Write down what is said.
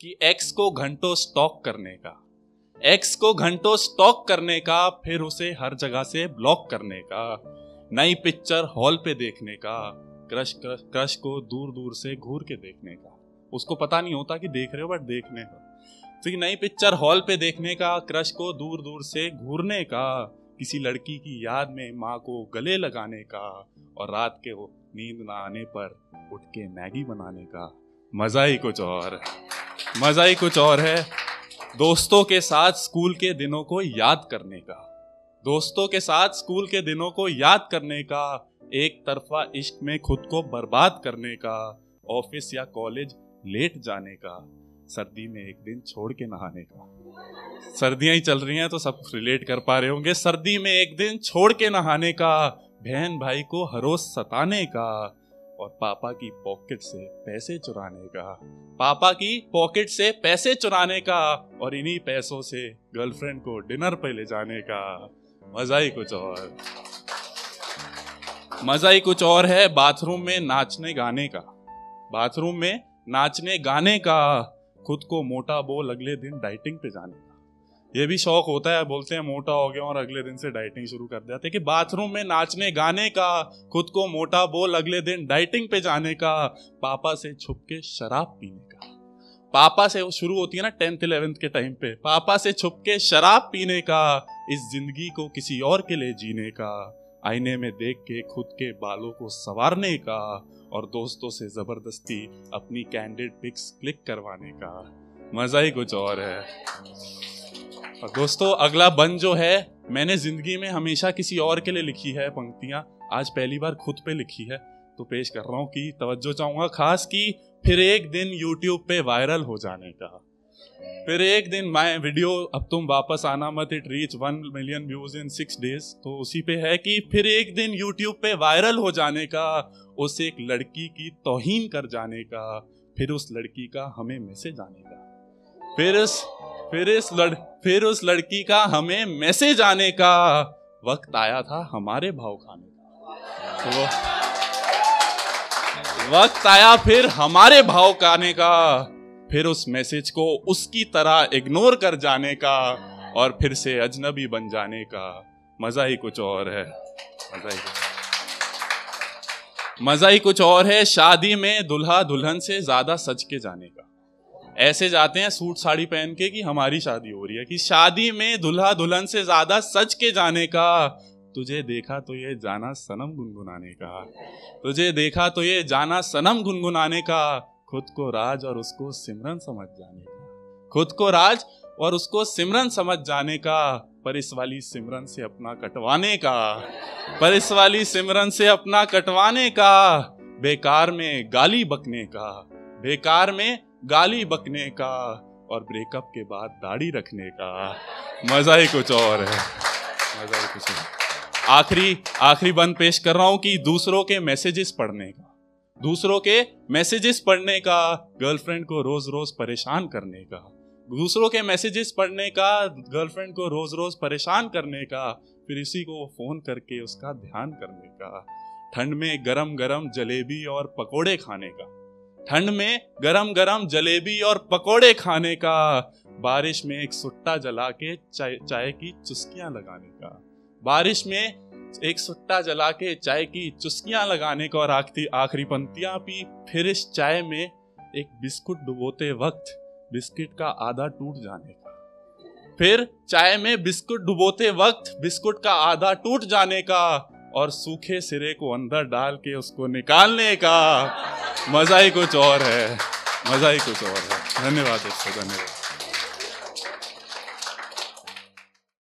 कि एक्स को घंटों स्टॉक करने का। एक्स को घंटों स्टॉक करने का, फिर उसे हर जगह से ब्लॉक करने का। नई पिक्चर हॉल पे देखने का क्रश क्रश क्रश को दूर दूर से घूर के देखने का। उसको पता नहीं होता कि देख रहे हो बट देखने का तो नई पिक्चर हॉल पे देखने का क्रश को दूर दूर से घूरने का, किसी लड़की की याद में माँ को गले लगाने का, और रात के नींद ना आने पर उठ के मैगी बनाने का। मज़ा ही कुछ और। मज़ा ही कुछ और है दोस्तों के साथ स्कूल के दिनों को याद करने का। दोस्तों के साथ स्कूल के दिनों को याद करने का, एक तरफा इश्क में खुद को बर्बाद करने का, ऑफ़िस या कॉलेज लेट जाने का, सर्दी में एक दिन छोड़ के नहाने का। सर्दियाँ ही चल रही हैं तो सब रिलेट कर पा रहे होंगे। सर्दी में एक दिन छोड़ के नहाने का, बहन भाई को हर रोज सताने का और पापा की पॉकेट से पैसे चुराने का। पापा की पॉकेट से पैसे चुराने का और इन्हीं पैसों से गर्लफ्रेंड को डिनर पे ले जाने का। मज़ा ही कुछ और। मज़ा ही कुछ और है बाथरूम में नाचने गाने का। बाथरूम में नाचने गाने का। खुद को मोटा बोल अगले दिन डाइटिंग पे जाने। ये भी शौक होता है, बोलते हैं, मोटा हो गया और अगले दिन से डाइटिंग शुरू कर देते कि बाथरूम में नाचने, गाने का, खुद को मोटा बोल अगले दिन डाइटिंग पे जाने का, पापा से छुप के शराब पीने का। पापा से वो शुरू होती है ना टेंथ, इलेवेंथ के टाइम पे। पापा से छुप के शराब पीने का, इस ज़िंदगी को किसी और के लिए जीने का, आईने में देख के, खुद के बालों को संवारने का और दोस्तों से ज़बरदस्ती अपनी कैंडिड पिक्स क्लिक करवाने का। मज़ा ही कुछ और है। और दोस्तों, अगला बन जो है, मैंने ज़िंदगी में हमेशा किसी और के लिए लिखी है पंक्तियाँ। आज पहली बार खुद पे लिखी है तो पेश कर रहा हूँ कि तवज्जो चाहूँगा खास की फिर एक दिन यूट्यूब पे वायरल हो जाने का। फिर एक दिन मैं वीडियो अब तुम वापस आना मत it reach one million views in six days तो उसी पे है कि फिर एक दिन यूट्यूब पे वायरल हो जाने का, उस एक लड़की की तोहीन कर जाने का, फिर उस लड़की का हमें मैसेज आने का। फिर उस फिर इस लड़, फिर उस लड़की का हमें मैसेज आने का वक्त आया था हमारे भाव खाने का। तो वक्त आया फिर हमारे भाव खाने का, फिर उस मैसेज को उसकी तरह इग्नोर कर जाने का और फिर से अजनबी बन जाने का। मज़ा ही कुछ और है। मज़ा ही कुछ मज़ा ही कुछ और है शादी में दुल्हा दुल्हन से ज़्यादा सच के जाने का। ऐसे जाते हैं सूट साड़ी पहन के कि हमारी शादी हो रही है, कि शादी में दुल्हा दुल्हन से ज़्यादा सच के जाने का। तुझे देखा तो ये जाना सनम गुनगुनाने का। तुझे देखा तो ये जाना सनम गुनगुनाने का। खुद को राज और उसको सिमरन समझ जाने का। खुद को राज और उसको सिमरन समझ जाने का। पर इस वाली सिमरन से अपना कटवाने का। पर इस वाली सिमरन से अपना कटवाने का। बेकार में गाली बकने का। बेकार में गाली बकने का और ब्रेकअप के बाद दाढ़ी रखने का। मज़ा ही कुछ और है। मज़ा ही कुछ और। आखिरी आखिरी बंद पेश कर रहा हूँ कि दूसरों के मैसेजेस पढ़ने का। दूसरों के मैसेजेस पढ़ने का गर्लफ्रेंड को रोज रोज परेशान करने का। दूसरों के मैसेजेस पढ़ने का गर्लफ्रेंड को रोज रोज परेशान करने का। फिर इसी को फ़ोन करके उसका ध्यान करने का। ठंड में गरम गरम जलेबी और पकोड़े खाने का। ठंड में गरम गरम जलेबी और पकोड़े खाने का, बारिश में एक सुट्टा जला के चाय की चुस्कियाँ लगाने का। बारिश में एक सुट्टा जला के चाय की चुस्कियाँ लगाने का और आखिरी आखिरी पंक्तियाँ पी फिर इस चाय में एक बिस्कुट डुबोते वक्त बिस्किट का आधा टूट जाने का। फिर चाय में बिस्कुट डुबोते वक्त बिस्कुट का आधा टूट जाने का और सूखे सिरे को अंदर डाल के उसको निकालने का। मज़ा ही कुछ और है। मज़ा ही कुछ और है। धन्यवाद अच्छा धन्यवाद।